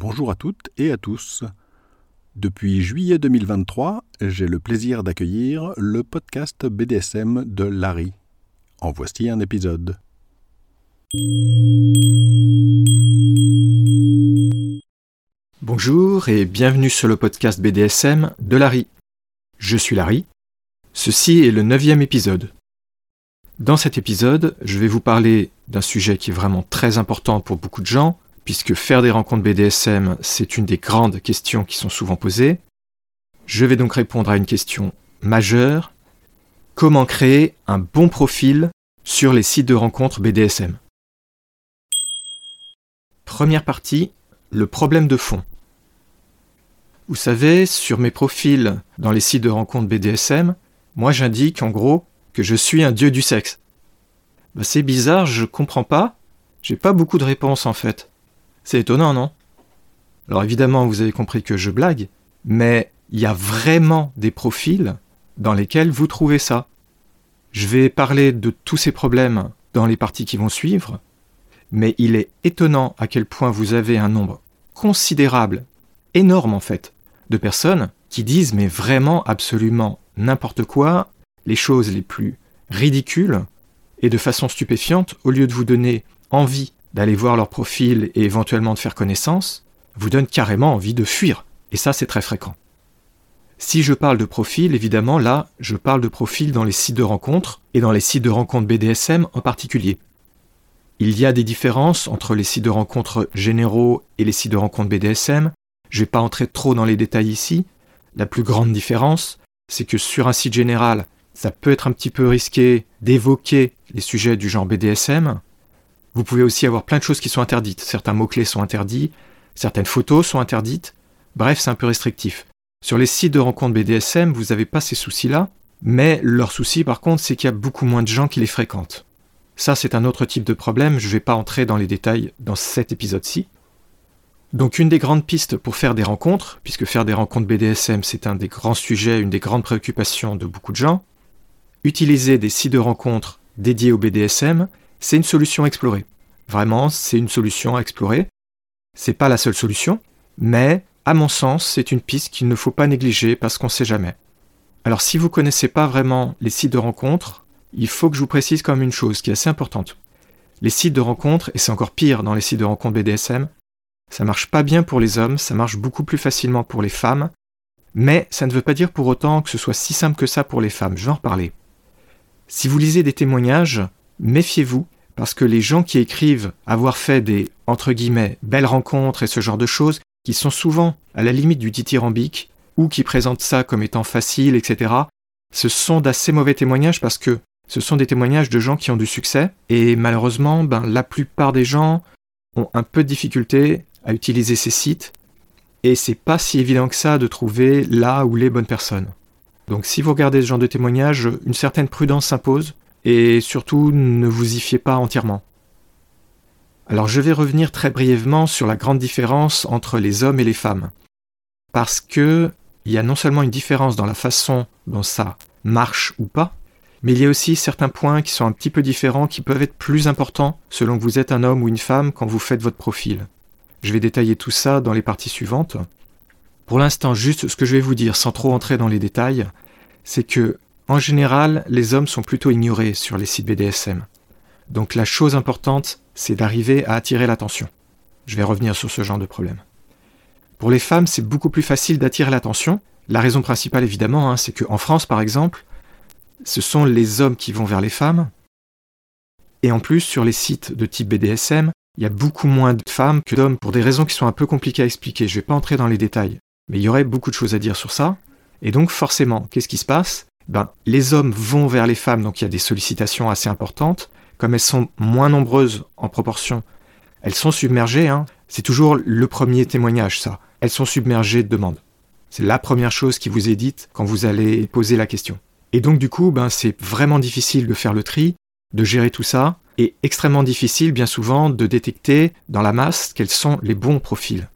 Bonjour à toutes et à tous. Depuis juillet 2023, j'ai le plaisir d'accueillir le podcast BDSM de Larry. En voici un épisode. Bonjour et bienvenue sur le podcast BDSM de Larry. Je suis Larry. Ceci est le neuvième épisode. Dans cet épisode, je vais vous parler d'un sujet qui est vraiment très important pour beaucoup de gens, puisque faire des rencontres BDSM, c'est une des grandes questions qui sont souvent posées. Je vais donc répondre à une question majeure. Comment créer un bon profil sur les sites de rencontres BDSM Première partie, le problème de fond. Vous savez, sur mes profils dans les sites de rencontres BDSM, moi j'indique en gros que je suis un dieu du sexe. Bah, c'est bizarre, je comprends pas. J'ai pas beaucoup de réponses en fait. C'est étonnant, non? Alors évidemment, vous avez compris que je blague, mais il y a vraiment des profils dans lesquels vous trouvez ça. Je vais parler de tous ces problèmes dans les parties qui vont suivre, mais il est étonnant à quel point vous avez un nombre considérable, énorme en fait, de personnes qui disent mais vraiment absolument n'importe quoi les choses les plus ridicules et de façon stupéfiante, au lieu de vous donner envie d'aller voir leur profil et éventuellement de faire connaissance, vous donne carrément envie de fuir. Et ça, c'est très fréquent. Si je parle de profil, évidemment, là, je parle de profil dans les sites de rencontres et dans les sites de rencontres BDSM en particulier. Il y a des différences entre les sites de rencontres généraux et les sites de rencontres BDSM. Je ne vais pas entrer trop dans les détails ici. La plus grande différence, c'est que sur un site général, ça peut être un petit peu risqué d'évoquer les sujets du genre BDSM. Vous pouvez aussi avoir plein de choses qui sont interdites. Certains mots-clés sont interdits, certaines photos sont interdites. Bref, c'est un peu restrictif. Sur les sites de rencontres BDSM, vous n'avez pas ces soucis-là, mais leur souci par contre, c'est qu'il y a beaucoup moins de gens qui les fréquentent. Ça, c'est un autre type de problème, je ne vais pas entrer dans les détails dans cet épisode-ci. Donc une des grandes pistes pour faire des rencontres, puisque faire des rencontres BDSM c'est un des grands sujets, une des grandes préoccupations de beaucoup de gens, utiliser des sites de rencontres dédiés au BDSM, c'est une solution à explorer. Vraiment, c'est une solution à explorer. C'est pas la seule solution, mais à mon sens, c'est une piste qu'il ne faut pas négliger parce qu'on ne sait jamais. Alors si vous connaissez pas vraiment les sites de rencontres, il faut que je vous précise comme une chose qui est assez importante. Les sites de rencontres, et c'est encore pire dans les sites de rencontres BDSM, ça marche pas bien pour les hommes, ça marche beaucoup plus facilement pour les femmes, mais ça ne veut pas dire pour autant que ce soit si simple que ça pour les femmes, je vais en reparler. Si vous lisez des témoignages, méfiez-vous, parce que les gens qui écrivent avoir fait des, entre guillemets, belles rencontres et ce genre de choses, qui sont souvent à la limite du dithyrambique, ou qui présentent ça comme étant facile, etc., ce sont d'assez mauvais témoignages parce que ce sont des témoignages de gens qui ont du succès, et malheureusement, ben, la plupart des gens ont un peu de difficulté à utiliser ces sites, et c'est pas si évident que ça de trouver là ou les bonnes personnes. Donc si vous regardez ce genre de témoignage, une certaine prudence s'impose, et surtout ne vous y fiez pas entièrement. Alors je vais revenir très brièvement sur la grande différence entre les hommes et les femmes. Parce que il y a non seulement une différence dans la façon dont ça marche ou pas, mais il y a aussi certains points qui sont un petit peu différents, qui peuvent être plus importants selon que vous êtes un homme ou une femme quand vous faites votre profil. Je vais détailler tout ça dans les parties suivantes. Pour l'instant, juste ce que je vais vous dire sans trop entrer dans les détails, c'est que, en général, les hommes sont plutôt ignorés sur les sites BDSM. Donc la chose importante, c'est d'arriver à attirer l'attention. Je vais revenir sur ce genre de problème. Pour les femmes, c'est beaucoup plus facile d'attirer l'attention. La raison principale, évidemment, hein, c'est qu'en France, par exemple, ce sont les hommes qui vont vers les femmes. Et en plus, sur les sites de type BDSM, il y a beaucoup moins de femmes que d'hommes pour des raisons qui sont un peu compliquées à expliquer. Je ne vais pas entrer dans les détails. Mais il y aurait beaucoup de choses à dire sur ça. Et donc forcément, qu'est-ce qui se passe? Ben, Les hommes vont vers les femmes, donc il y a des sollicitations assez importantes. Comme elles sont moins nombreuses en proportion, elles sont submergées. Hein. C'est toujours le premier témoignage, ça. Elles sont submergées de demandes. C'est la première chose qui vous est dite quand vous allez poser la question. Et donc du coup, ben, c'est vraiment difficile de faire le tri, de gérer tout ça, et extrêmement difficile bien souvent de détecter dans la masse quels sont les bons profils.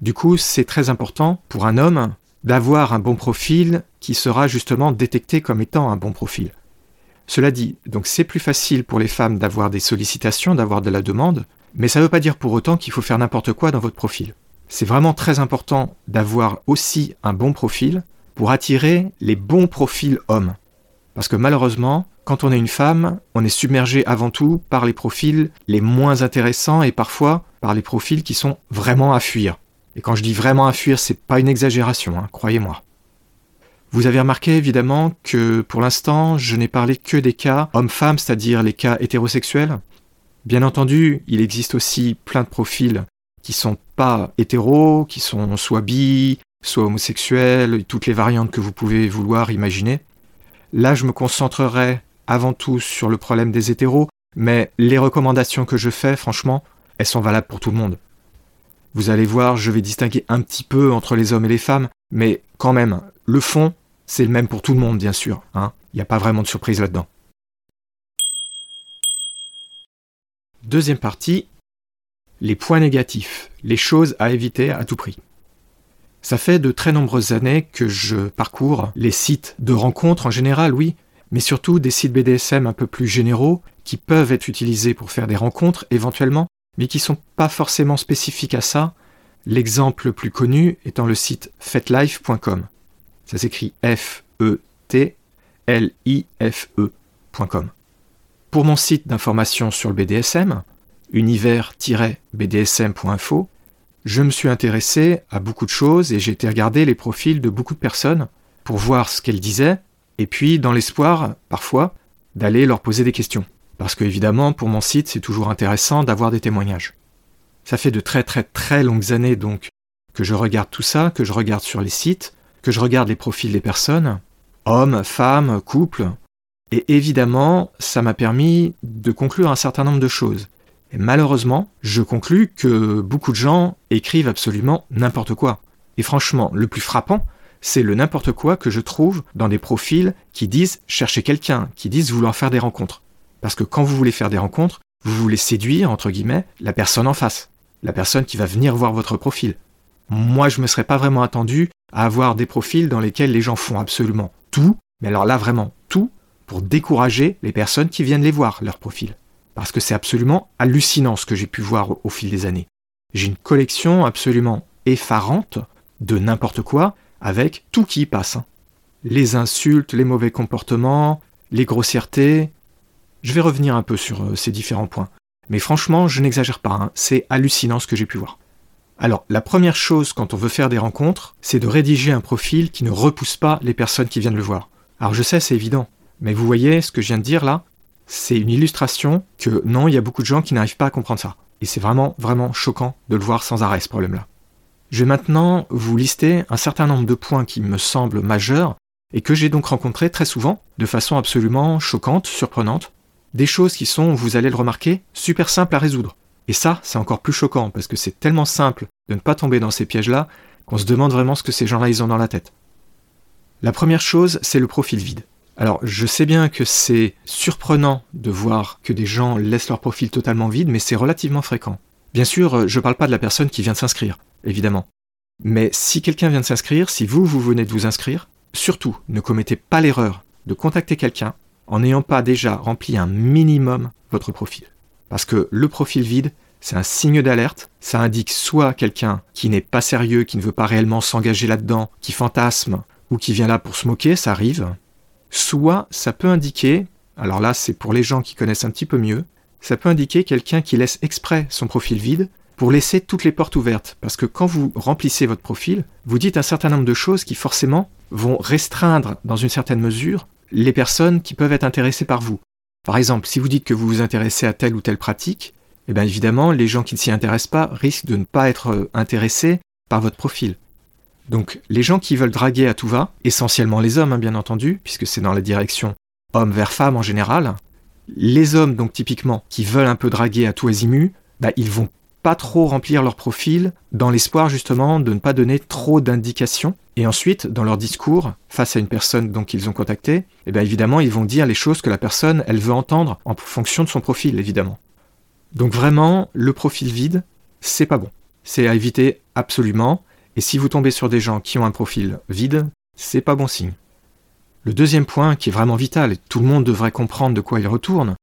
Du coup, c'est très important pour un homme d'avoir un bon profil qui sera justement détecté comme étant un bon profil. Cela dit, donc c'est plus facile pour les femmes d'avoir des sollicitations, d'avoir de la demande, mais ça ne veut pas dire pour autant qu'il faut faire n'importe quoi dans votre profil. c'est vraiment très important d'avoir aussi un bon profil pour attirer les bons profils hommes. Parce que malheureusement, quand on est une femme, on est submergé avant tout par les profils les moins intéressants et parfois par les profils qui sont vraiment à fuir. Et quand je dis vraiment à fuir, c'est pas une exagération, hein, croyez-moi. Vous avez remarqué évidemment que pour l'instant, je n'ai parlé que des cas hommes-femmes, c'est-à-dire les cas hétérosexuels. Bien entendu, il existe aussi plein de profils qui sont pas hétéros, qui sont soit bi, soit homosexuels, toutes les variantes que vous pouvez vouloir imaginer. Là, je me concentrerai avant tout sur le problème des hétéros, mais les recommandations que je fais, franchement, elles sont valables pour tout le monde. Vous allez voir, je vais distinguer un petit peu entre les hommes et les femmes, mais quand même, le fond, c'est le même pour tout le monde, bien sûr. Hein. Il n'y a pas vraiment de surprise là-dedans. Deuxième partie, les points négatifs, les choses à éviter à tout prix. Ça fait de très nombreuses années que je parcours les sites de rencontres en général, oui, mais surtout des sites BDSM un peu plus généraux qui peuvent être utilisés pour faire des rencontres éventuellement, mais qui sont pas forcément spécifiques à ça. L'exemple le plus connu étant le site fetlife.com. Ça s'écrit F-E-T-L-I-F-E.com. Pour mon site d'information sur le BDSM, univers-bdsm.info, je me suis intéressé à beaucoup de choses et j'ai été regarder les profils de beaucoup de personnes pour voir ce qu'elles disaient, et puis dans l'espoir, parfois, d'aller leur poser des questions. Parce que évidemment, pour mon site, c'est toujours intéressant d'avoir des témoignages. Ça fait de très très très longues années donc que je regarde tout ça, que je regarde sur les sites, que je regarde les profils des personnes, hommes, femmes, couples, et évidemment, ça m'a permis de conclure un certain nombre de choses. Et malheureusement, je conclus que beaucoup de gens écrivent absolument n'importe quoi. Et franchement, le plus frappant, c'est le n'importe quoi que je trouve dans des profils qui disent chercher quelqu'un, qui disent vouloir faire des rencontres. Parce que quand vous voulez faire des rencontres, vous voulez séduire, entre guillemets, la personne en face, la personne qui va venir voir votre profil. Moi, je me serais pas vraiment attendu à avoir des profils dans lesquels les gens font absolument tout, mais alors là vraiment tout, pour décourager les personnes qui viennent les voir, leur profil parce que c'est absolument hallucinant ce que j'ai pu voir au, fil des années. J'ai une collection absolument effarante de n'importe quoi, avec tout qui y passe. Hein. Les insultes, les mauvais comportements, les grossièretés. Je vais revenir un peu sur euh, ces différents points. Mais franchement, je n'exagère pas, hein. c'est hallucinant ce que j'ai pu voir. Alors, la première chose quand on veut faire des rencontres, c'est de rédiger un profil qui ne repousse pas les personnes qui viennent le voir. Alors je sais, c'est évident, mais vous voyez ce que je viens de dire là c'est une illustration que non, il y a beaucoup de gens qui n'arrivent pas à comprendre ça. Et c'est vraiment, vraiment choquant de le voir sans arrêt, ce problème-là. Je vais maintenant vous lister un certain nombre de points qui me semblent majeurs et que j'ai donc rencontrés très souvent, de façon absolument choquante, surprenante. Des choses qui sont, vous allez le remarquer, super simples à résoudre. Et ça, c'est encore plus choquant parce que c'est tellement simple de ne pas tomber dans ces pièges-là qu'on se demande vraiment ce que ces gens-là ils ont dans la tête. La première chose, c'est le profil vide. Alors, je sais bien que c'est surprenant de voir que des gens laissent leur profil totalement vide, mais c'est relativement fréquent. Bien sûr, je ne parle pas de la personne qui vient de s'inscrire, évidemment. Mais si quelqu'un vient de s'inscrire, si vous, vous venez de vous inscrire, surtout, ne commettez pas l'erreur de contacter quelqu'un en n'ayant pas déjà rempli un minimum votre profil. Parce que le profil vide, c'est un signe d'alerte, ça indique soit quelqu'un qui n'est pas sérieux, qui ne veut pas réellement s'engager là-dedans, qui fantasme, ou qui vient là pour se moquer, ça arrive, soit ça peut indiquer, alors là c'est pour les gens qui connaissent un petit peu mieux, ça peut indiquer quelqu'un qui laisse exprès son profil vide pour laisser toutes les portes ouvertes. Parce que quand vous remplissez votre profil, vous dites un certain nombre de choses qui forcément vont restreindre dans une certaine mesure les personnes qui peuvent être intéressées par vous. Par exemple, si vous dites que vous vous intéressez à telle ou telle pratique, eh bien évidemment, les gens qui ne s'y intéressent pas risquent de ne pas être euh, intéressés par votre profil. Donc les gens qui veulent draguer à tout va, essentiellement les hommes hein, bien entendu, puisque c'est dans la direction homme vers femme en général, les hommes donc typiquement qui veulent un peu draguer à tout azimut, bah, ils vont pas trop remplir leur profil dans l'espoir justement de ne pas donner trop d'indications. Et ensuite, dans leur discours, face à une personne donc qu'ils ont contactée, eh bien évidemment, ils vont dire les choses que la personne, elle veut entendre en fonction de son profil, évidemment. Donc vraiment, le profil vide, c'est pas bon. C'est à éviter absolument. Et si vous tombez sur des gens qui ont un profil vide, c'est pas bon signe. Le deuxième point qui est vraiment vital, et tout le monde devrait comprendre de quoi il retourne,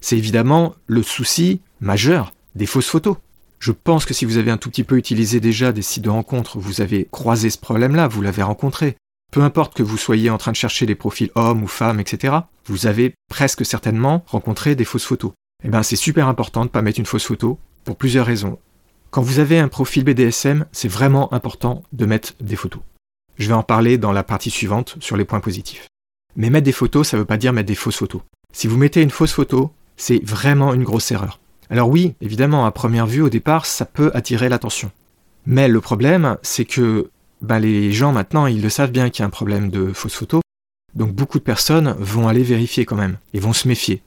c'est évidemment le souci majeur des fausses photos. Je pense que si vous avez un tout petit peu utilisé déjà des sites de rencontres, vous avez croisé ce problème-là, vous l'avez rencontré. Peu importe que vous soyez en train de chercher des profils hommes ou femmes, etc., vous avez presque certainement rencontré des fausses photos. Eh bien, c'est super important de ne pas mettre une fausse photo pour plusieurs raisons. Quand vous avez un profil BDSM, c'est vraiment important de mettre des photos. Je vais en parler dans la partie suivante sur les points positifs. Mais mettre des photos, ça ne veut pas dire mettre des fausses photos. Si vous mettez une fausse photo, c'est vraiment une grosse erreur. Alors oui, évidemment, à première vue, au départ, ça peut attirer l'attention. Mais le problème, c'est que ben, les gens maintenant, ils le savent bien qu'il y a un problème de fausses photos. Donc beaucoup de personnes vont aller vérifier quand même, et vont se méfier.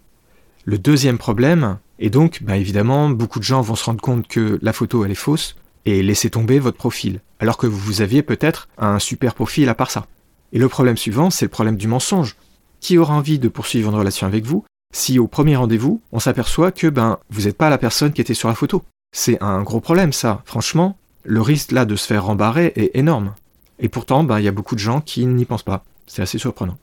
Le deuxième problème, et donc ben, évidemment, beaucoup de gens vont se rendre compte que la photo, elle est fausse, et laisser tomber votre profil, alors que vous aviez peut-être un super profil à part ça. Et le problème suivant, c'est le problème du mensonge. Qui aura envie de poursuivre une relation avec vous si au premier rendez-vous, on s'aperçoit que ben vous n'êtes pas la personne qui était sur la photo. C'est un gros problème ça. Franchement, le risque là de se faire rembarrer est énorme. Et pourtant, ben, il y a beaucoup de gens qui n'y pensent pas. C'est assez surprenant.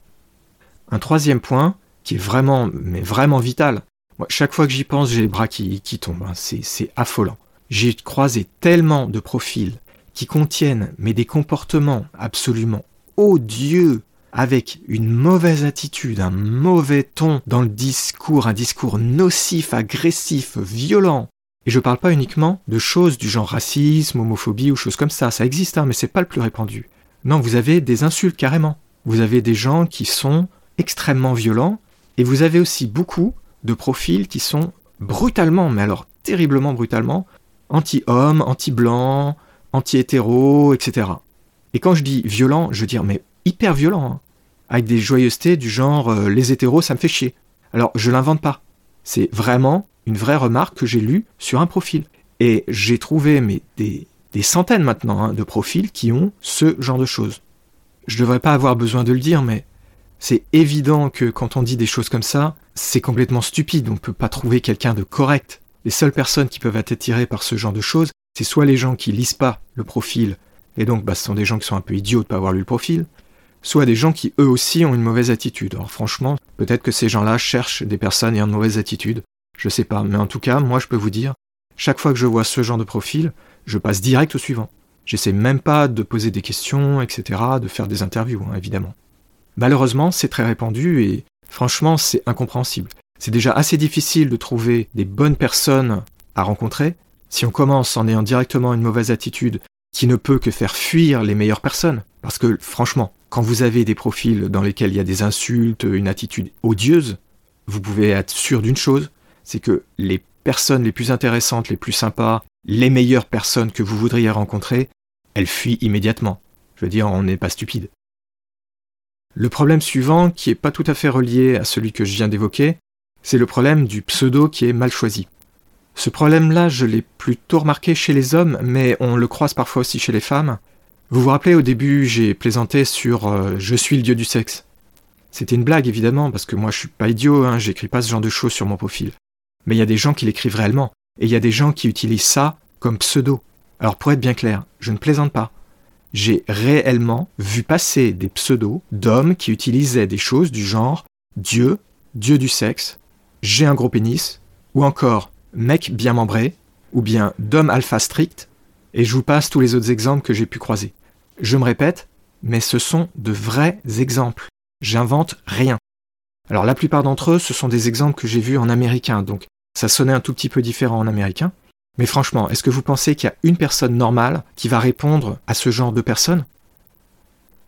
Un troisième point, qui est vraiment, mais vraiment vital. Moi, chaque fois que j'y pense, j'ai les bras qui, qui tombent. Hein. C'est affolant. J'ai croisé tellement de profils qui contiennent mais des comportements absolument odieux avec une mauvaise attitude, un mauvais ton dans le discours, un discours nocif, agressif, violent. Et je parle pas uniquement de choses du genre racisme, homophobie ou choses comme ça, ça existe, hein, mais c'est pas le plus répandu. Non, vous avez des insultes carrément. Vous avez des gens qui sont extrêmement violents, et vous avez aussi beaucoup de profils qui sont brutalement, mais alors terriblement brutalement, anti-homme, anti-blanc, anti-hétéro, etc. Et quand je dis violent, je veux dire mais hyper violent, hein. Avec des joyeusetés du genre euh, les hétéros, ça me fait chier. Alors je l'invente pas. C'est vraiment une vraie remarque que j'ai lue sur un profil. Et j'ai trouvé mais, des, centaines maintenant hein, de profils qui ont ce genre de choses. Je ne devrais pas avoir besoin de le dire, mais c'est évident que quand on dit des choses comme ça, c'est complètement stupide. On ne peut pas trouver quelqu'un de correct. Les seules personnes qui peuvent être attirées par ce genre de choses, c'est soit les gens qui lisent pas le profil, et donc bah, ce sont des gens qui sont un peu idiots de ne pas avoir lu le profil, soit des gens qui eux aussi ont une mauvaise attitude. Alors franchement, peut-être que ces gens-là cherchent des personnes ayant une mauvaise attitude, je sais pas, mais en tout cas, moi je peux vous dire, chaque fois que je vois ce genre de profil, je passe direct au suivant. J'essaie même pas de poser des questions, etc., de faire des interviews, hein, évidemment. Malheureusement, c'est très répandu et franchement, c'est incompréhensible. C'est déjà assez difficile de trouver des bonnes personnes à rencontrer. Si on commence en ayant directement une mauvaise attitude qui ne peut que faire fuir les meilleures personnes, parce que franchement, quand vous avez des profils dans lesquels il y a des insultes, une attitude odieuse, vous pouvez être sûr d'une chose, c'est que les personnes les plus intéressantes, les plus sympas, les meilleures personnes que vous voudriez rencontrer, elles fuient immédiatement. Je veux dire, on n'est pas stupide. Le problème suivant, qui n'est pas tout à fait relié à celui que je viens d'évoquer, c'est le problème du pseudo qui est mal choisi. Ce problème-là, je l'ai plutôt remarqué chez les hommes, mais on le croise parfois aussi chez les femmes. Vous vous rappelez, au début, j'ai plaisanté sur euh, Je suis le dieu du sexe. C'était une blague, évidemment, parce que moi, je suis pas idiot, hein, j'écris pas ce genre de choses sur mon profil. Mais il y a des gens qui l'écrivent réellement, et il y a des gens qui utilisent ça comme pseudo. Alors, pour être bien clair, je ne plaisante pas. J'ai réellement vu passer des pseudos d'hommes qui utilisaient des choses du genre Dieu, Dieu du sexe, j'ai un gros pénis, ou encore mec bien membré, ou bien d'homme alpha strict, et je vous passe tous les autres exemples que j'ai pu croiser. Je me répète, mais ce sont de vrais exemples. J'invente rien. Alors la plupart d'entre eux, ce sont des exemples que j'ai vus en américain, donc ça sonnait un tout petit peu différent en américain. Mais franchement, est-ce que vous pensez qu'il y a une personne normale qui va répondre à ce genre de personnes?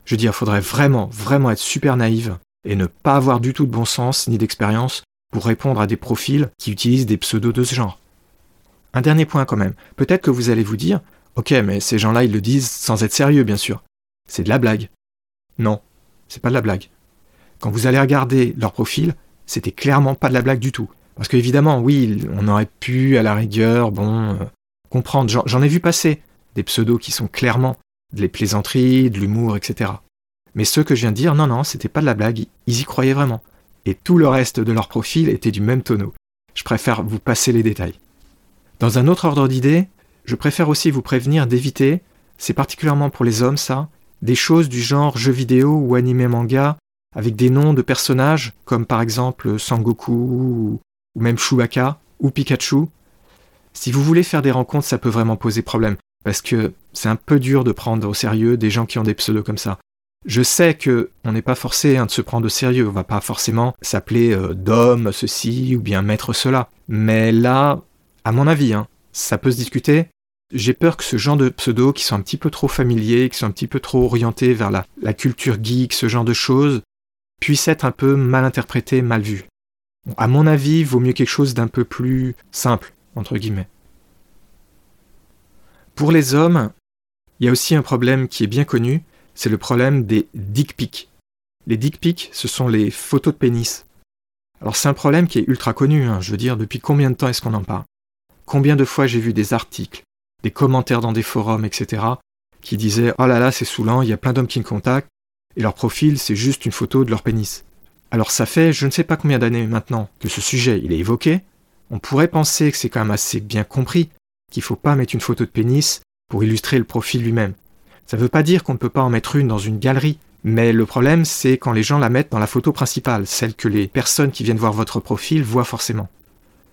Je veux dire, il faudrait vraiment, vraiment être super naïve et ne pas avoir du tout de bon sens ni d'expérience pour répondre à des profils qui utilisent des pseudos de ce genre. Un dernier point quand même. Peut-être que vous allez vous dire, ok, mais ces gens-là, ils le disent sans être sérieux, bien sûr. C'est de la blague. Non, c'est pas de la blague. Quand vous allez regarder leur profil, c'était clairement pas de la blague du tout. Parce qu'évidemment, oui, on aurait pu, à la rigueur, bon, euh, comprendre. J'en ai vu passer des pseudos qui sont clairement des plaisanteries, de l'humour, etc. Mais ceux que je viens de dire, non, non, c'était pas de la blague, ils y croyaient vraiment. Et tout le reste de leur profil était du même tonneau. Je préfère vous passer les détails. Dans un autre ordre d'idée, je préfère aussi vous prévenir d'éviter, c'est particulièrement pour les hommes ça, des choses du genre jeux vidéo ou animé manga avec des noms de personnages comme par exemple Sangoku ou, même Chewbacca ou Pikachu. Si vous voulez faire des rencontres, ça peut vraiment poser problème, parce que c'est un peu dur de prendre au sérieux des gens qui ont des pseudos comme ça. Je sais que on n'est pas forcé hein, de se prendre au sérieux, on va pas forcément s'appeler euh, d'homme ceci ou bien maître cela. Mais là, à mon avis, hein, ça peut se discuter. J'ai peur que ce genre de pseudos qui sont un petit peu trop familiers, qui sont un petit peu trop orientés vers la, culture geek, ce genre de choses, puissent être un peu mal interprétés, mal vus. À mon avis, vaut mieux quelque chose d'un peu plus simple, entre guillemets. Pour les hommes, il y a aussi un problème qui est bien connu, c'est le problème des dick pics. Les dick pics, ce sont les photos de pénis. Alors c'est un problème qui est ultra connu, hein. je veux dire, depuis combien de temps est-ce qu'on en parle? Combien de fois j'ai vu des articles, des commentaires dans des forums, etc., qui disaient Oh là là, c'est saoulant, il y a plein d'hommes qui me contactent, et leur profil, c'est juste une photo de leur pénis. Alors ça fait je ne sais pas combien d'années maintenant que ce sujet il est évoqué, on pourrait penser que c'est quand même assez bien compris qu'il ne faut pas mettre une photo de pénis pour illustrer le profil lui-même. Ça ne veut pas dire qu'on ne peut pas en mettre une dans une galerie, mais le problème c'est quand les gens la mettent dans la photo principale, celle que les personnes qui viennent voir votre profil voient forcément.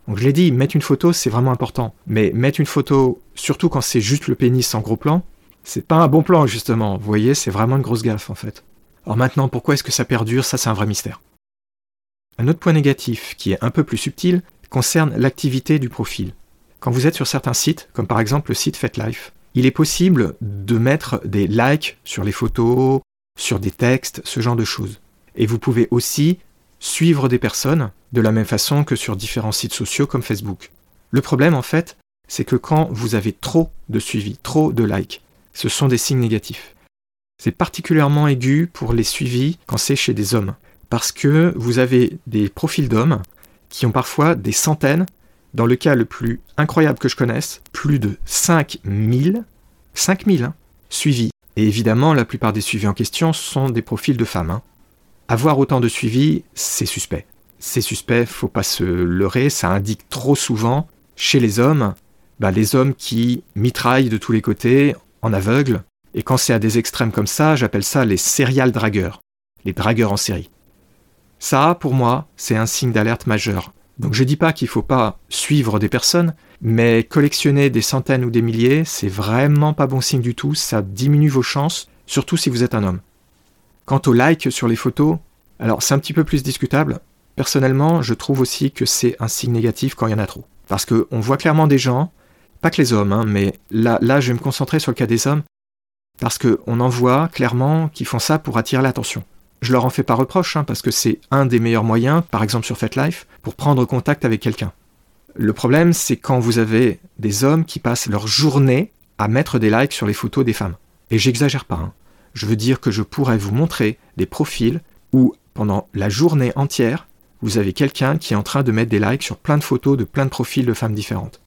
Donc je l'ai dit, mettre une photo c'est vraiment important, mais mettre une photo, surtout quand c'est juste le pénis en gros plan, c'est pas un bon plan justement, vous voyez, c'est vraiment une grosse gaffe en fait. Alors maintenant, pourquoi est-ce que ça perdure? Ça c'est un vrai mystère. Un autre point négatif, qui est un peu plus subtil, concerne l'activité du profil. Quand vous êtes sur certains sites, comme par exemple le site FetLife, il est possible de mettre des likes sur les photos, sur des textes, ce genre de choses. Et vous pouvez aussi suivre des personnes de la même façon que sur différents sites sociaux comme Facebook. Le problème en fait, c'est que quand vous avez trop de suivis, trop de likes, ce sont des signes négatifs. C'est particulièrement aigu pour les suivis quand c'est chez des hommes, parce que vous avez des profils d'hommes qui ont parfois des centaines dans le cas le plus incroyable que je connaisse, plus de 5000, 5000 hein, suivis. Et évidemment, la plupart des suivis en question sont des profils de femmes. Hein. Avoir autant de suivis, c'est suspect. C'est suspect, faut pas se leurrer, ça indique trop souvent, chez les hommes, bah, les hommes qui mitraillent de tous les côtés, en aveugle. Et quand c'est à des extrêmes comme ça, j'appelle ça les serial dragueurs, les dragueurs en série. Ça, pour moi, c'est un signe d'alerte majeur. Donc je dis pas qu'il faut pas suivre des personnes, mais collectionner des centaines ou des milliers, c'est vraiment pas bon signe du tout, ça diminue vos chances, surtout si vous êtes un homme. Quant aux likes sur les photos, alors c'est un petit peu plus discutable. Personnellement, je trouve aussi que c'est un signe négatif quand il y en a trop. Parce qu'on voit clairement des gens, pas que les hommes, hein, mais là, là je vais me concentrer sur le cas des hommes, parce qu'on en voit clairement qui font ça pour attirer l'attention. Je leur en fais pas reproche, hein, parce que c'est un des meilleurs moyens, par exemple sur FetLife, pour prendre contact avec quelqu'un. Le problème, c'est quand vous avez des hommes qui passent leur journée à mettre des likes sur les photos des femmes. Et j'exagère pas. Hein. Je veux dire que je pourrais vous montrer des profils où, pendant la journée entière, vous avez quelqu'un qui est en train de mettre des likes sur plein de photos de plein de profils de femmes différentes.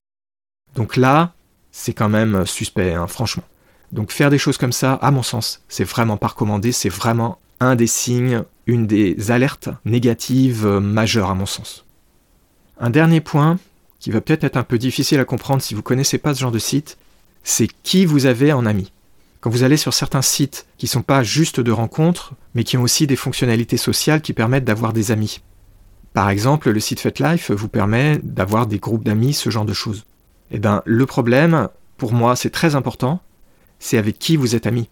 Donc là, c'est quand même suspect, hein, franchement. Donc faire des choses comme ça, à mon sens, c'est vraiment pas recommandé, c'est vraiment un des signes, une des alertes négatives majeures à mon sens. Un dernier point, qui va peut-être être un peu difficile à comprendre si vous ne connaissez pas ce genre de site, c'est qui vous avez en ami. Quand vous allez sur certains sites qui ne sont pas juste de rencontres, mais qui ont aussi des fonctionnalités sociales qui permettent d'avoir des amis. Par exemple, le site FetLife vous permet d'avoir des groupes d'amis, ce genre de choses. Eh bien, le problème, pour moi, c'est très important, c'est avec qui vous êtes ami.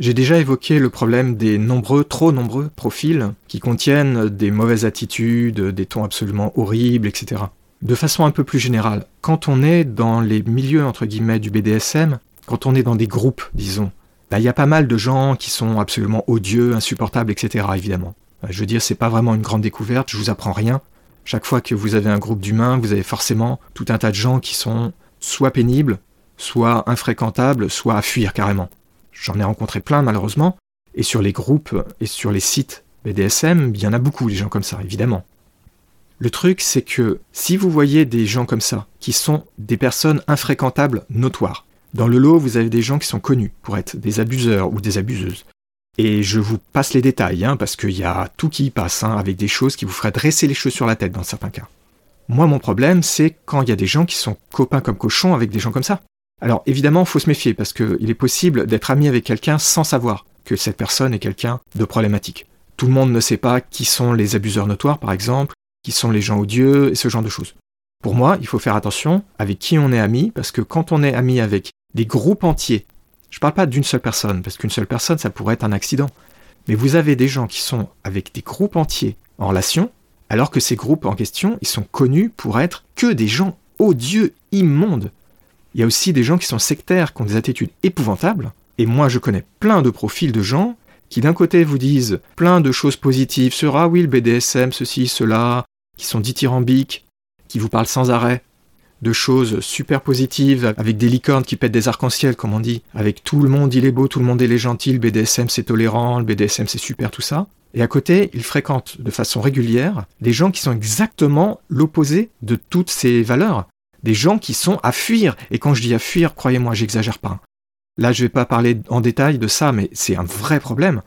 J'ai déjà évoqué le problème des nombreux, trop nombreux profils qui contiennent des mauvaises attitudes, des tons absolument horribles, etc. De façon un peu plus générale, quand on est dans les milieux entre guillemets du BDSM, quand on est dans des groupes, disons, bah, il y a pas mal de gens qui sont absolument odieux, insupportables, etc. Évidemment. Bah, je veux dire, c'est pas vraiment une grande découverte, je vous apprends rien. Chaque fois que vous avez un groupe d'humains, vous avez forcément tout un tas de gens qui sont soit pénibles, soit infréquentables, soit à fuir carrément. J'en ai rencontré plein malheureusement, et sur les groupes et sur les sites BDSM, il y en a beaucoup des gens comme ça, évidemment. Le truc, c'est que si vous voyez des gens comme ça, qui sont des personnes infréquentables notoires, dans le lot, vous avez des gens qui sont connus pour être des abuseurs ou des abuseuses. Et je vous passe les détails, hein, parce qu'il y a tout qui y passe, hein, avec des choses qui vous feraient dresser les cheveux sur la tête dans certains cas. Moi, mon problème, c'est quand il y a des gens qui sont copains comme cochons avec des gens comme ça. Alors évidemment, il faut se méfier parce qu'il est possible d'être ami avec quelqu'un sans savoir que cette personne est quelqu'un de problématique. Tout le monde ne sait pas qui sont les abuseurs notoires, par exemple, qui sont les gens odieux et ce genre de choses. Pour moi, il faut faire attention avec qui on est ami, parce que quand on est ami avec des groupes entiers, je ne parle pas d'une seule personne, parce qu'une seule personne, ça pourrait être un accident. Mais vous avez des gens qui sont avec des groupes entiers en relation, alors que ces groupes en question, ils sont connus pour être que des gens odieux, immondes. Il y a aussi des gens qui sont sectaires, qui ont des attitudes épouvantables. Et moi, je connais plein de profils de gens qui d'un côté vous disent plein de choses positives sur ah oui le BDSM, ceci, cela, qui sont dithyrambiques, qui vous parlent sans arrêt de choses super positives, avec des licornes qui pètent des arcs-en-ciel, comme on dit, avec tout le monde il est beau, tout le monde il est gentil, le BDSM c'est tolérant, le BDSM c'est super, tout ça. Et à côté, ils fréquentent de façon régulière des gens qui sont exactement l'opposé de toutes ces valeurs. Des gens qui sont à fuir. Et quand je dis à fuir, croyez-moi, j'exagère pas. Là, je vais pas parler en détail de ça, mais c'est un vrai problème.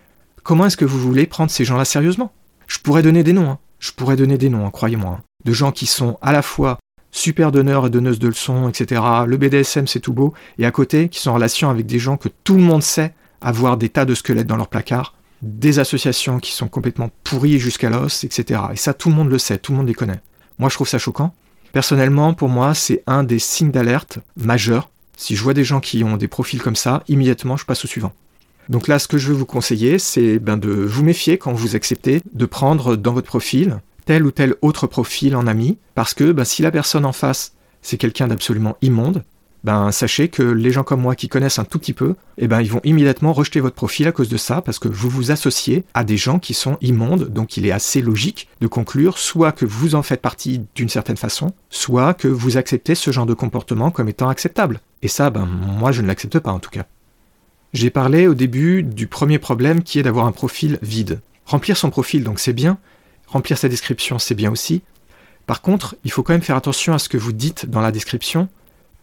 Comment est-ce que vous voulez prendre ces gens-là sérieusement? Je pourrais donner des noms, hein. je pourrais donner des noms, hein, croyez-moi, hein. de gens qui sont à la fois super donneurs et donneuses de leçons, etc. Le BDSM, c'est tout beau, et à côté, qui sont en relation avec des gens que tout le monde sait avoir des tas de squelettes dans leur placard, des associations qui sont complètement pourries jusqu'à l'os, etc. Et ça, tout le monde le sait, tout le monde les connaît. Moi, je trouve ça choquant. Personnellement, pour moi, c'est un des signes d'alerte majeurs. Si je vois des gens qui ont des profils comme ça, immédiatement, je passe au suivant. Donc là, ce que je veux vous conseiller, c'est ben, de vous méfier quand vous acceptez de prendre dans votre profil tel ou tel autre profil en ami, parce que ben, si la personne en face, c'est quelqu'un d'absolument immonde, ben sachez que les gens comme moi qui connaissent un tout petit peu, eh ben ils vont immédiatement rejeter votre profil à cause de ça parce que vous vous associez à des gens qui sont immondes, donc il est assez logique de conclure soit que vous en faites partie d'une certaine façon, soit que vous acceptez ce genre de comportement comme étant acceptable. Et ça, ben moi je ne l'accepte pas en tout cas. J'ai parlé au début du premier problème qui est d'avoir un profil vide. Remplir son profil donc c'est bien, remplir sa description c'est bien aussi. Par contre, il faut quand même faire attention à ce que vous dites dans la description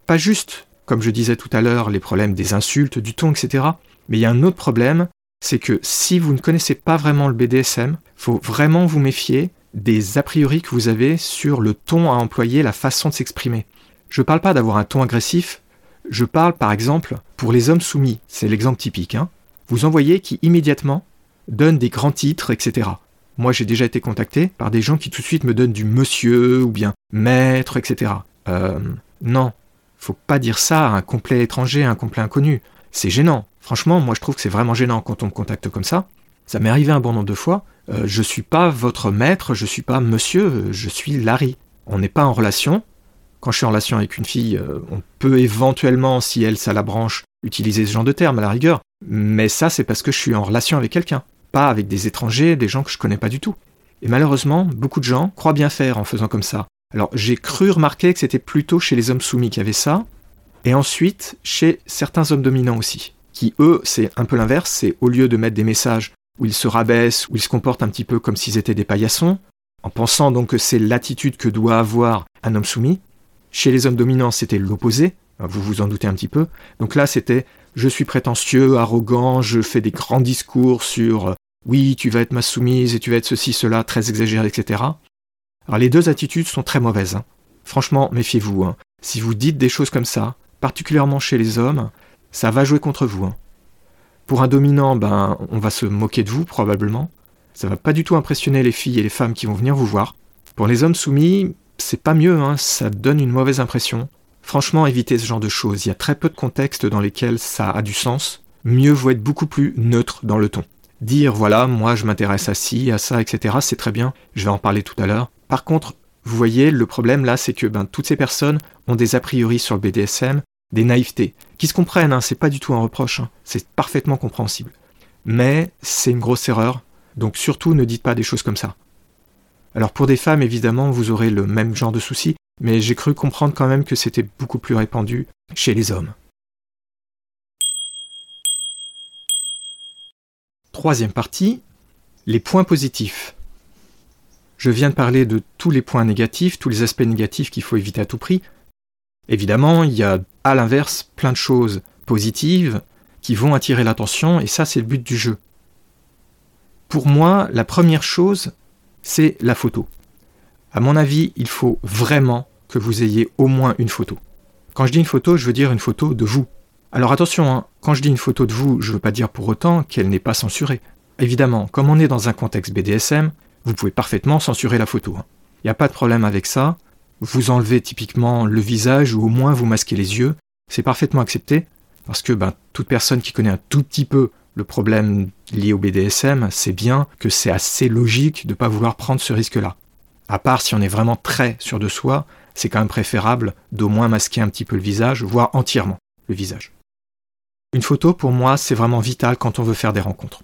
pas juste, comme je disais tout à l'heure, les problèmes des insultes, du ton, etc. Mais il y a un autre problème, c'est que si vous ne connaissez pas vraiment le BDSM, faut vraiment vous méfier des a priori que vous avez sur le ton à employer, la façon de s'exprimer. Je ne parle pas d'avoir un ton agressif, je parle par exemple pour les hommes soumis, c'est l'exemple typique. Hein. Vous envoyez qui immédiatement donnent des grands titres, etc. Moi j'ai déjà été contacté par des gens qui tout de suite me donnent du monsieur ou bien maître, etc. Euh, non, faut pas dire ça à un complet étranger, à un complet inconnu. C'est gênant. Franchement, moi je trouve que c'est vraiment gênant quand on me contacte comme ça. Ça m'est arrivé un bon nombre de fois. Euh, je suis pas votre maître, je suis pas monsieur, je suis Larry. On n'est pas en relation. Quand je suis en relation avec une fille, euh, on peut éventuellement, si elle, ça la branche, utiliser ce genre de terme à la rigueur. Mais ça, c'est parce que je suis en relation avec quelqu'un, pas avec des étrangers, des gens que je connais pas du tout. Et malheureusement, beaucoup de gens croient bien faire en faisant comme ça. Alors j'ai cru remarquer que c'était plutôt chez les hommes soumis qui avaient ça, et ensuite chez certains hommes dominants aussi, qui eux, c'est un peu l'inverse, c'est au lieu de mettre des messages où ils se rabaissent, où ils se comportent un petit peu comme s'ils étaient des paillassons, en pensant donc que c'est l'attitude que doit avoir un homme soumis, chez les hommes dominants c'était l'opposé, vous vous en doutez un petit peu, donc là c'était je suis prétentieux, arrogant, je fais des grands discours sur oui, tu vas être ma soumise et tu vas être ceci, cela, très exagéré, etc. Alors les deux attitudes sont très mauvaises. Hein. Franchement, méfiez-vous. Hein. Si vous dites des choses comme ça, particulièrement chez les hommes, ça va jouer contre vous. Hein. Pour un dominant, ben, on va se moquer de vous probablement. Ça va pas du tout impressionner les filles et les femmes qui vont venir vous voir. Pour les hommes soumis, c'est pas mieux, ça donne une mauvaise impression. Franchement, évitez ce genre de choses. Il y a très peu de contextes dans lesquels ça a du sens. Mieux vaut être beaucoup plus neutre dans le ton. Dire voilà, moi je m'intéresse à ci, à ça, etc. C'est très bien. Je vais en parler tout à l'heure. Par contre, vous voyez, le problème là, c'est que ben, toutes ces personnes ont des a priori sur le BDSM, des naïvetés, qui se comprennent, hein, c'est pas du tout un reproche, hein, c'est parfaitement compréhensible. Mais c'est une grosse erreur, donc surtout ne dites pas des choses comme ça. Alors pour des femmes, évidemment, vous aurez le même genre de soucis, mais j'ai cru comprendre quand même que c'était beaucoup plus répandu chez les hommes. Troisième partie, les points positifs. Je viens de parler de tous les points négatifs, tous les aspects négatifs qu'il faut éviter à tout prix. Évidemment, il y a à l'inverse plein de choses positives qui vont attirer l'attention, et ça c'est le but du jeu. Pour moi, la première chose, c'est la photo. À mon avis, il faut vraiment que vous ayez au moins une photo. Quand je dis une photo, je veux dire une photo de vous. Alors attention, hein, quand je dis une photo de vous, je ne veux pas dire pour autant qu'elle n'est pas censurée. Évidemment, comme on est dans un contexte BDSM, vous pouvez parfaitement censurer la photo. Il hein. n'y a pas de problème avec ça. vous enlevez typiquement le visage ou au moins vous masquez les yeux, c'est parfaitement accepté parce que ben, toute personne qui connaît un tout petit peu le problème lié au BDSM sait bien que c'est assez logique de ne pas vouloir prendre ce risque-là. À part si on est vraiment très sûr de soi, c'est quand même préférable d'au moins masquer un petit peu le visage, voire entièrement le visage. Une photo, pour moi, c'est vraiment vital quand on veut faire des rencontres.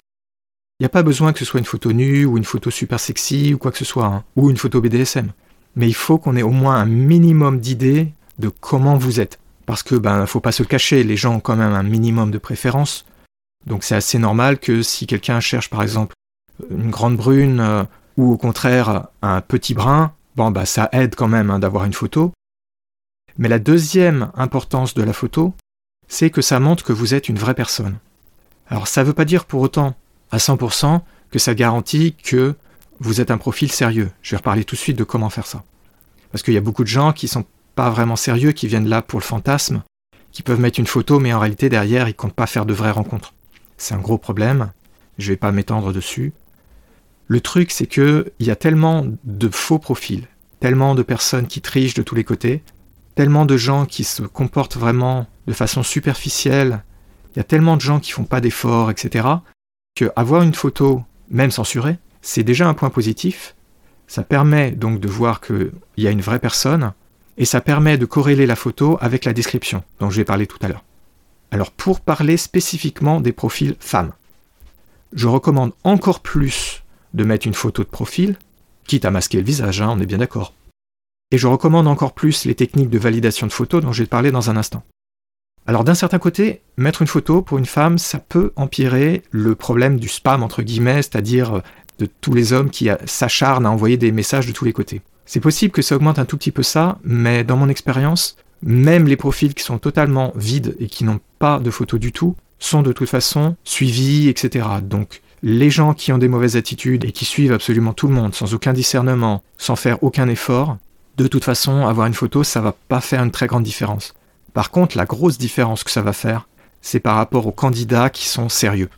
Il n'y a pas besoin que ce soit une photo nue ou une photo super sexy ou quoi que ce soit, hein, ou une photo BDSM. Mais il faut qu'on ait au moins un minimum d'idées de comment vous êtes. Parce que, ben, faut pas se cacher, les gens ont quand même un minimum de préférence. Donc c'est assez normal que si quelqu'un cherche par exemple une grande brune euh, ou au contraire un petit brun, bon bah ça aide quand même hein, d'avoir une photo. Mais la deuxième importance de la photo, c'est que ça montre que vous êtes une vraie personne. Alors ça ne veut pas dire pour autant à 100% que ça garantit que vous êtes un profil sérieux. Je vais reparler tout de suite de comment faire ça. Parce qu'il y a beaucoup de gens qui sont pas vraiment sérieux, qui viennent là pour le fantasme, qui peuvent mettre une photo, mais en réalité derrière, ils comptent pas faire de vraies rencontres. C'est un gros problème. Je vais pas m'étendre dessus. Le truc, c'est que il y a tellement de faux profils, tellement de personnes qui trichent de tous les côtés, tellement de gens qui se comportent vraiment de façon superficielle, il y a tellement de gens qui font pas d'efforts, etc., avoir une photo, même censurée, c'est déjà un point positif. Ça permet donc de voir qu'il y a une vraie personne, et ça permet de corréler la photo avec la description dont je vais parler tout à l'heure. Alors pour parler spécifiquement des profils femmes, je recommande encore plus de mettre une photo de profil, quitte à masquer le visage, hein, on est bien d'accord. Et je recommande encore plus les techniques de validation de photos dont je vais parler dans un instant. Alors d'un certain côté, mettre une photo pour une femme, ça peut empirer le problème du spam entre guillemets, c'est-à-dire euh, de tous les hommes qui s'acharnent à envoyer des messages de tous les côtés. C'est possible que ça augmente un tout petit peu ça, mais dans mon expérience, même les profils qui sont totalement vides et qui n'ont pas de photos du tout sont de toute façon suivis, etc. Donc les gens qui ont des mauvaises attitudes et qui suivent absolument tout le monde sans aucun discernement, sans faire aucun effort, de toute façon, avoir une photo, ça va pas faire une très grande différence. Par contre, la grosse différence que ça va faire, c'est par rapport aux candidats qui sont sérieux.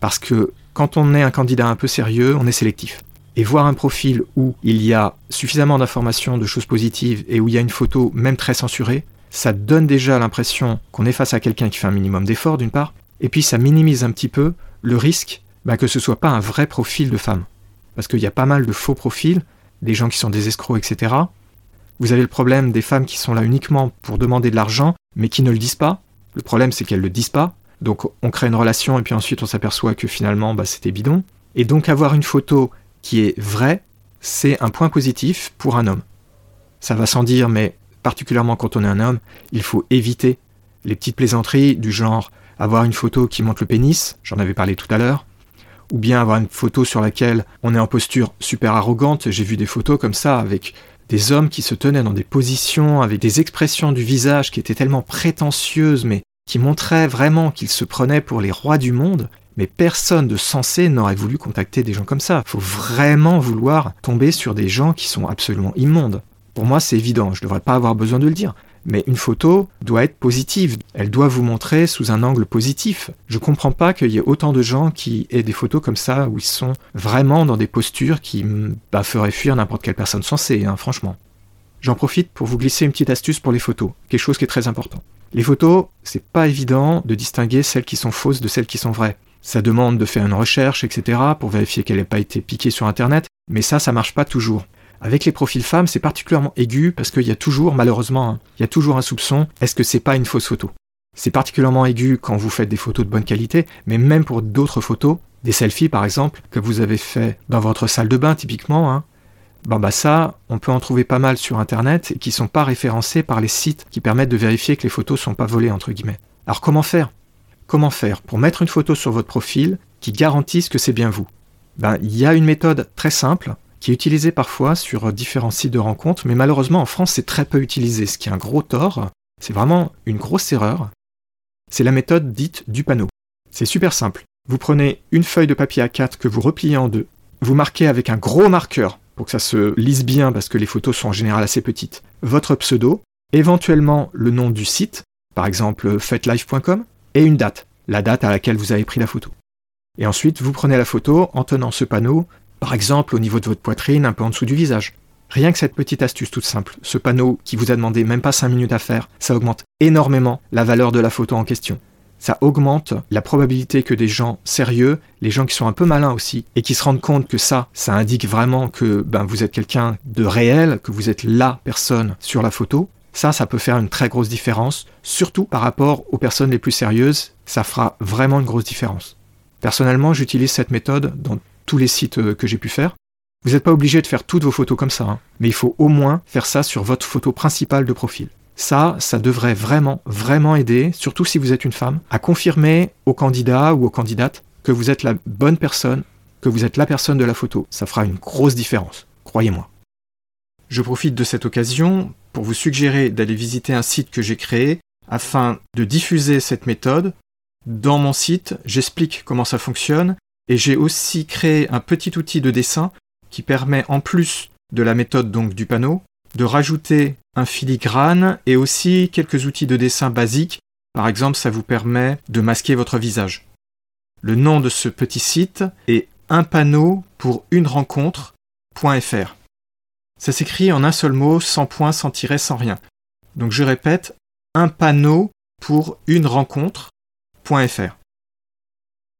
Parce que quand on est un candidat un peu sérieux, on est sélectif. Et voir un profil où il y a suffisamment d'informations, de choses positives, et où il y a une photo même très censurée, ça donne déjà l'impression qu'on est face à quelqu'un qui fait un minimum d'effort d'une part, et puis ça minimise un petit peu le risque bah, que ce soit pas un vrai profil de femme. Parce qu'il y a pas mal de faux profils, des gens qui sont des escrocs, etc. Vous avez le problème des femmes qui sont là uniquement pour demander de l'argent, mais qui ne le disent pas. Le problème, c'est qu'elles ne le disent pas. Donc on crée une relation et puis ensuite on s'aperçoit que finalement bah, c'était bidon. Et donc avoir une photo qui est vraie, c'est un point positif pour un homme. Ça va sans dire, mais particulièrement quand on est un homme, il faut éviter les petites plaisanteries du genre avoir une photo qui montre le pénis, j'en avais parlé tout à l'heure, ou bien avoir une photo sur laquelle on est en posture super arrogante. J'ai vu des photos comme ça avec des hommes qui se tenaient dans des positions avec des expressions du visage qui étaient tellement prétentieuses, mais qui montraient vraiment qu'ils se prenaient pour les rois du monde. Mais personne de sensé n'aurait voulu contacter des gens comme ça. Faut vraiment vouloir tomber sur des gens qui sont absolument immondes. Pour moi, c'est évident, je ne devrais pas avoir besoin de le dire. Mais une photo doit être positive, elle doit vous montrer sous un angle positif. Je comprends pas qu'il y ait autant de gens qui aient des photos comme ça où ils sont vraiment dans des postures qui bah, feraient fuir n'importe quelle personne sensée, hein, franchement. J'en profite pour vous glisser une petite astuce pour les photos, quelque chose qui est très important. Les photos, c'est pas évident de distinguer celles qui sont fausses de celles qui sont vraies. Ça demande de faire une recherche, etc., pour vérifier qu'elle n'ait pas été piquée sur Internet, mais ça, ça marche pas toujours. Avec les profils femmes, c'est particulièrement aigu parce qu'il y a toujours, malheureusement, hein, il y a toujours un soupçon, est-ce que c'est pas une fausse photo? C'est particulièrement aigu quand vous faites des photos de bonne qualité, mais même pour d'autres photos, des selfies par exemple, que vous avez fait dans votre salle de bain typiquement, ben bah ça, on peut en trouver pas mal sur internet et qui sont pas référencés par les sites qui permettent de vérifier que les photos sont pas volées entre guillemets. Alors comment faire? Comment faire pour mettre une photo sur votre profil qui garantisse que c'est bien vous? Ben il y a une méthode très simple qui est utilisé parfois sur différents sites de rencontres, mais malheureusement en France c'est très peu utilisé, ce qui est un gros tort, c'est vraiment une grosse erreur. C'est la méthode dite du panneau. C'est super simple. Vous prenez une feuille de papier A4 que vous repliez en deux, vous marquez avec un gros marqueur pour que ça se lise bien parce que les photos sont en général assez petites, votre pseudo, éventuellement le nom du site, par exemple fetlife.com, et une date, la date à laquelle vous avez pris la photo. Et ensuite, vous prenez la photo en tenant ce panneau par exemple au niveau de votre poitrine, un peu en dessous du visage. Rien que cette petite astuce toute simple, ce panneau qui vous a demandé même pas 5 minutes à faire, ça augmente énormément la valeur de la photo en question. Ça augmente la probabilité que des gens sérieux, les gens qui sont un peu malins aussi, et qui se rendent compte que ça, ça indique vraiment que ben, vous êtes quelqu'un de réel, que vous êtes la personne sur la photo, ça, ça peut faire une très grosse différence, surtout par rapport aux personnes les plus sérieuses, ça fera vraiment une grosse différence. Personnellement, j'utilise cette méthode dans tous les sites euh, que j'ai pu faire. Vous n'êtes pas obligé de faire toutes vos photos comme ça, hein. mais il faut au moins faire ça sur votre photo principale de profil. Ça, ça devrait vraiment, vraiment aider, surtout si vous êtes une femme, à confirmer au candidat ou aux candidates que vous êtes la bonne personne, que vous êtes la personne de la photo. Ça fera une grosse différence, croyez-moi. Je profite de cette occasion pour vous suggérer d'aller visiter un site que j'ai créé afin de diffuser cette méthode. Dans mon site, j'explique comment ça fonctionne et j'ai aussi créé un petit outil de dessin qui permet, en plus de la méthode donc du panneau, de rajouter un filigrane et aussi quelques outils de dessin basiques. Par exemple, ça vous permet de masquer votre visage. Le nom de ce petit site est un panneau pour une rencontre.fr. Ça s'écrit en un seul mot, sans point, sans tiret, sans rien. Donc je répète, un panneau pour une rencontre.fr.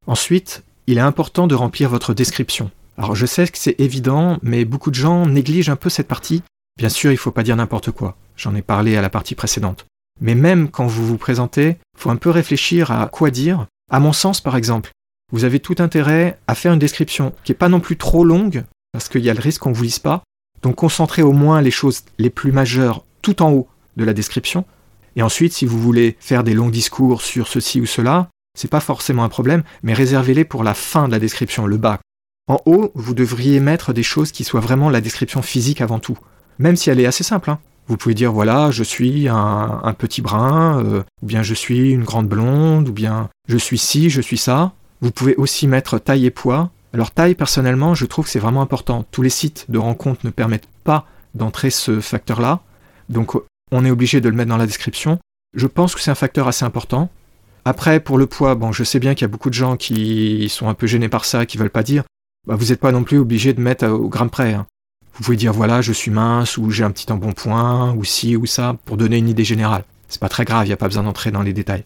Ensuite, il est important de remplir votre description. Alors je sais que c'est évident, mais beaucoup de gens négligent un peu cette partie. Bien sûr, il ne faut pas dire n'importe quoi. J'en ai parlé à la partie précédente. Mais même quand vous vous présentez, il faut un peu réfléchir à quoi dire. À mon sens, par exemple, vous avez tout intérêt à faire une description qui n'est pas non plus trop longue, parce qu'il y a le risque qu'on ne vous lise pas. Donc concentrez au moins les choses les plus majeures tout en haut de la description. Et ensuite, si vous voulez faire des longs discours sur ceci ou cela, c'est pas forcément un problème, mais réservez-les pour la fin de la description, le bas. En haut, vous devriez mettre des choses qui soient vraiment la description physique avant tout. Même si elle est assez simple. Hein. Vous pouvez dire voilà, je suis un, petit brun, euh, ou bien je suis une grande blonde, ou bien je suis ci, je suis ça. Vous pouvez aussi mettre taille et poids. Alors taille, personnellement, je trouve que c'est vraiment important. Tous les sites de rencontres ne permettent pas d'entrer ce facteur-là. Donc on est obligé de le mettre dans la description. Je pense que c'est un facteur assez important. Après, pour le poids, bon, je sais bien qu'il y a beaucoup de gens qui sont un peu gênés par ça, qui veulent pas dire. Bah, vous n'êtes pas non plus obligé de mettre au gramme près. Hein. Vous pouvez dire voilà, je suis mince, ou j'ai un petit embonpoint, ou ci ou ça, pour donner une idée générale. C'est pas très grave, il n'y a pas besoin d'entrer dans les détails.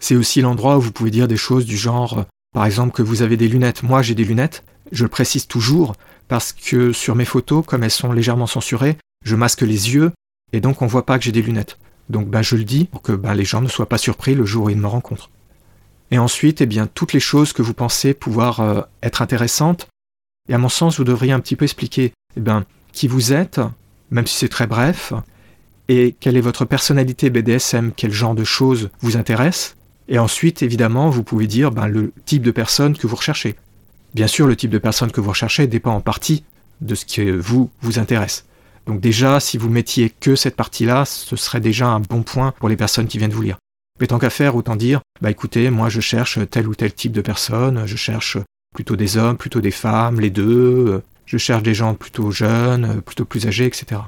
C'est aussi l'endroit où vous pouvez dire des choses du genre, euh, par exemple, que vous avez des lunettes. Moi, j'ai des lunettes. Je le précise toujours parce que sur mes photos, comme elles sont légèrement censurées, je masque les yeux et donc on voit pas que j'ai des lunettes. Donc ben, je le dis pour que ben, les gens ne soient pas surpris le jour où ils me rencontrent. Et ensuite, eh bien, toutes les choses que vous pensez pouvoir euh, être intéressantes, et à mon sens, vous devriez un petit peu expliquer eh bien, qui vous êtes, même si c'est très bref, et quelle est votre personnalité BDSM, quel genre de choses vous intéressent. Et ensuite, évidemment, vous pouvez dire ben, le type de personne que vous recherchez. Bien sûr, le type de personne que vous recherchez dépend en partie de ce qui vous vous intéresse. Donc déjà, si vous mettiez que cette partie-là, ce serait déjà un bon point pour les personnes qui viennent vous lire. Mais tant qu'à faire, autant dire, bah écoutez, moi je cherche tel ou tel type de personne, je cherche plutôt des hommes, plutôt des femmes, les deux, je cherche des gens plutôt jeunes, plutôt plus âgés, etc.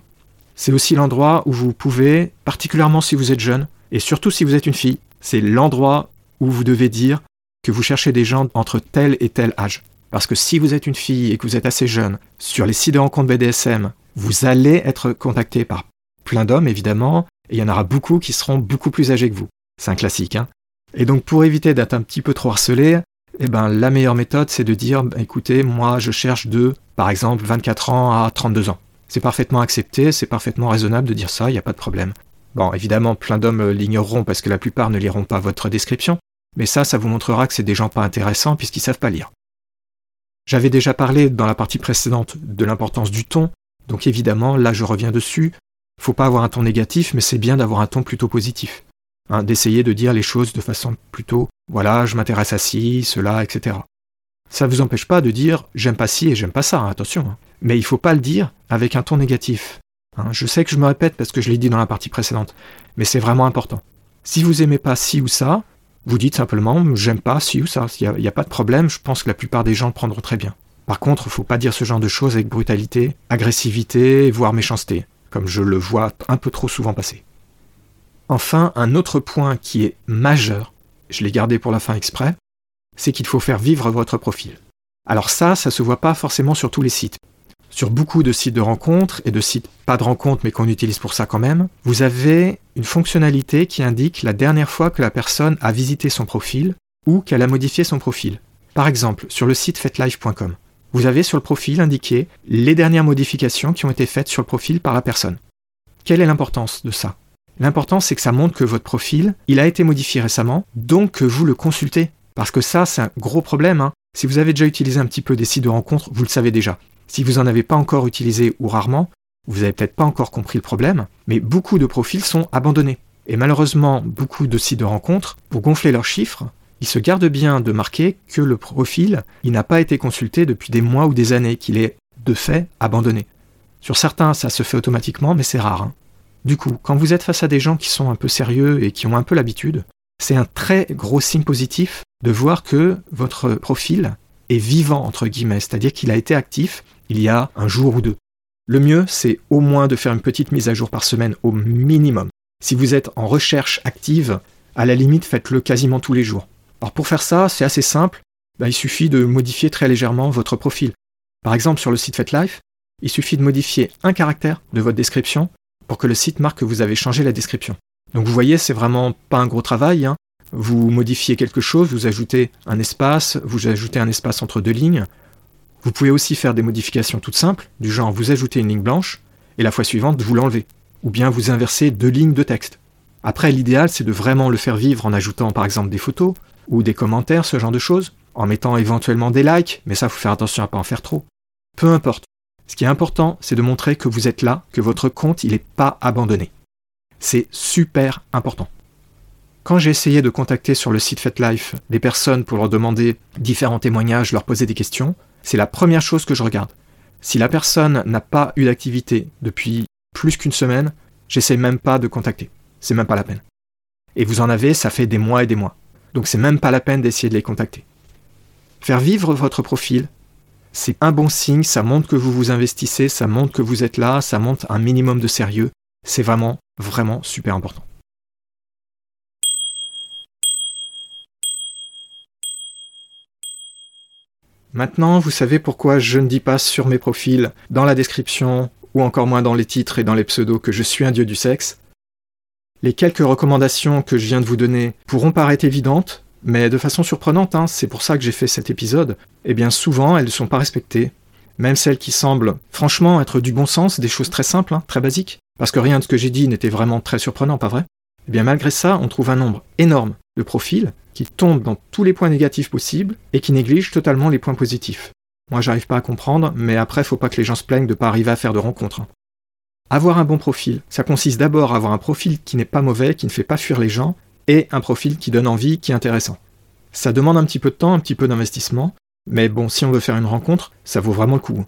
C'est aussi l'endroit où vous pouvez, particulièrement si vous êtes jeune, et surtout si vous êtes une fille, c'est l'endroit où vous devez dire que vous cherchez des gens entre tel et tel âge. Parce que si vous êtes une fille et que vous êtes assez jeune, sur les sites de rencontres BDSM, vous allez être contacté par plein d'hommes, évidemment, et il y en aura beaucoup qui seront beaucoup plus âgés que vous. C'est un classique. Hein et donc pour éviter d'être un petit peu trop harcelé, eh ben, la meilleure méthode, c'est de dire, bah, écoutez, moi je cherche de, par exemple, 24 ans à 32 ans. C'est parfaitement accepté, c'est parfaitement raisonnable de dire ça, il n'y a pas de problème. Bon, évidemment, plein d'hommes l'ignoreront parce que la plupart ne liront pas votre description, mais ça, ça vous montrera que c'est des gens pas intéressants puisqu'ils savent pas lire. J'avais déjà parlé dans la partie précédente de l'importance du ton, donc évidemment, là je reviens dessus. Faut pas avoir un ton négatif, mais c'est bien d'avoir un ton plutôt positif. Hein, d'essayer de dire les choses de façon plutôt voilà, je m'intéresse à ci, cela, etc. Ça ne vous empêche pas de dire j'aime pas ci et j'aime pas ça, hein, attention. Hein. Mais il faut pas le dire avec un ton négatif. je sais que je me répète parce que je l'ai dit dans la partie précédente, mais c'est vraiment important. Si vous aimez pas ci ou ça, vous dites simplement j'aime pas ci ou ça. Il n'y a, pas de problème, je pense que la plupart des gens le prendront très bien. Par contre, faut pas dire ce genre de choses avec brutalité, agressivité, voire méchanceté, comme je le vois un peu trop souvent passer. Enfin, un autre point qui est majeur, je l'ai gardé pour la fin exprès, c'est qu'il faut faire vivre votre profil. Alors ça, ça se voit pas forcément sur tous les sites. sur beaucoup de sites de rencontres et de sites pas de rencontres mais qu'on utilise pour ça quand même, vous avez une fonctionnalité qui indique la dernière fois que la personne a visité son profil ou qu'elle a modifié son profil. Par exemple, sur le site fetlive.com, vous avez sur le profil indiqué les dernières modifications qui ont été faites sur le profil par la personne. Quelle est l'importance de ça? L'important c'est que ça montre que votre profil, il a été modifié récemment, donc que vous le consultez. Parce que ça, c'est un gros problème. Hein. Si vous avez déjà utilisé un petit peu des sites de rencontres, vous le savez déjà. Si vous n'en avez pas encore utilisé ou rarement, vous n'avez peut-être pas encore compris le problème, mais beaucoup de profils sont abandonnés. Et malheureusement, beaucoup de sites de rencontres, pour gonfler leurs chiffres, ils se gardent bien de marquer que le profil, il n'a pas été consulté depuis des mois ou des années, qu'il est de fait abandonné. Sur certains, ça se fait automatiquement, mais c'est rare. Hein. Du coup, quand vous êtes face à des gens qui sont un peu sérieux et qui ont un peu l'habitude, c'est un très gros signe positif de voir que votre profil est vivant, entre guillemets, c'est-à-dire qu'il a été actif il y a un jour ou deux. Le mieux, c'est au moins de faire une petite mise à jour par semaine au minimum. Si vous êtes en recherche active, à la limite, faites-le quasiment tous les jours. Alors pour faire ça, c'est assez simple. Bah, il suffit de modifier très légèrement votre profil. Par exemple, sur le site FetLife, il suffit de modifier un caractère de votre description pour que le site marque que vous avez changé la description. Donc vous voyez, c'est vraiment pas un gros travail. Hein. Vous modifiez quelque chose, vous ajoutez un espace, vous ajoutez un espace entre deux lignes. Vous pouvez aussi faire des modifications toutes simples, du genre vous ajoutez une ligne blanche, et la fois suivante vous l'enlevez. Ou bien vous inversez deux lignes de texte. Après, l'idéal, c'est de vraiment le faire vivre en ajoutant par exemple des photos, ou des commentaires, ce genre de choses, en mettant éventuellement des likes, mais ça, faut faire attention à pas en faire trop. Peu importe. Ce qui est important, c'est de montrer que vous êtes là, que votre compte, il n'est pas abandonné. C'est super important. Quand j'ai essayé de contacter sur le site FetLife des personnes pour leur demander différents témoignages, leur poser des questions, c'est la première chose que je regarde. Si la personne n'a pas eu d'activité depuis plus qu'une semaine, j'essaie même pas de contacter. C'est même pas la peine. Et vous en avez, ça fait des mois et des mois. Donc c'est même pas la peine d'essayer de les contacter. Faire vivre votre profil, c'est un bon signe, ça montre que vous vous investissez, ça montre que vous êtes là, ça montre un minimum de sérieux. C'est vraiment, vraiment super important. Maintenant, vous savez pourquoi je ne dis pas sur mes profils, dans la description, ou encore moins dans les titres et dans les pseudos que je suis un dieu du sexe. Les quelques recommandations que je viens de vous donner pourront paraître évidentes, mais de façon surprenante, hein, c'est pour ça que j'ai fait cet épisode, eh bien souvent elles ne sont pas respectées. Même celles qui semblent franchement être du bon sens, des choses très simples, hein, très basiques, parce que rien de ce que j'ai dit n'était vraiment très surprenant, pas vrai? Eh bien malgré ça, on trouve un nombre énorme de profils qui tombe dans tous les points négatifs possibles et qui néglige totalement les points positifs. Moi, j'arrive pas à comprendre, mais après, faut pas que les gens se plaignent de pas arriver à faire de rencontres. Hein. Avoir un bon profil, ça consiste d'abord à avoir un profil qui n'est pas mauvais, qui ne fait pas fuir les gens, et un profil qui donne envie, qui est intéressant. Ça demande un petit peu de temps, un petit peu d'investissement, mais bon, si on veut faire une rencontre, ça vaut vraiment le coup.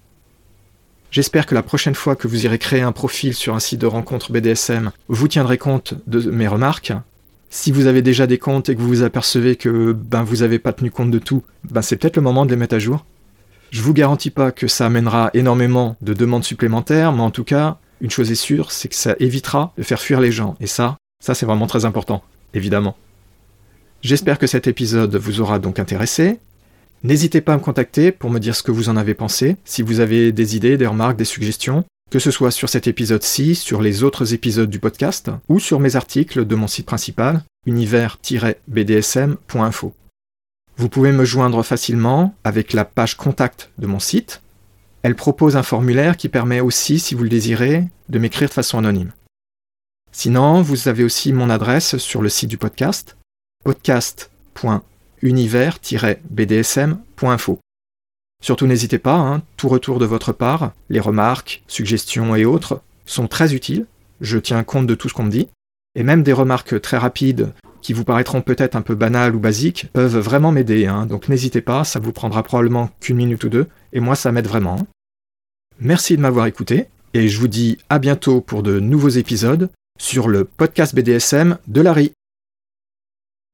J'espère que la prochaine fois que vous irez créer un profil sur un site de rencontre BDSM, vous tiendrez compte de mes remarques si vous avez déjà des comptes et que vous vous apercevez que ben, vous n'avez pas tenu compte de tout, ben, c'est peut-être le moment de les mettre à jour. Je vous garantis pas que ça amènera énormément de demandes supplémentaires, mais en tout cas, une chose est sûre, c'est que ça évitera de faire fuir les gens. Et ça, ça c'est vraiment très important, évidemment. J'espère que cet épisode vous aura donc intéressé. N'hésitez pas à me contacter pour me dire ce que vous en avez pensé, si vous avez des idées, des remarques, des suggestions que ce soit sur cet épisode-ci, sur les autres épisodes du podcast, ou sur mes articles de mon site principal, univers-bdsm.info. Vous pouvez me joindre facilement avec la page contact de mon site. Elle propose un formulaire qui permet aussi, si vous le désirez, de m'écrire de façon anonyme. Sinon, vous avez aussi mon adresse sur le site du podcast, podcast.univers-bdsm.info. Surtout n'hésitez pas, hein, tout retour de votre part, les remarques, suggestions et autres sont très utiles. Je tiens compte de tout ce qu'on me dit. Et même des remarques très rapides qui vous paraîtront peut-être un peu banales ou basiques peuvent vraiment m'aider. Hein. donc n'hésitez pas, ça vous prendra probablement qu'une minute ou deux. Et moi, ça m'aide vraiment. Merci de m'avoir écouté. Et je vous dis à bientôt pour de nouveaux épisodes sur le podcast BDSM de Larry.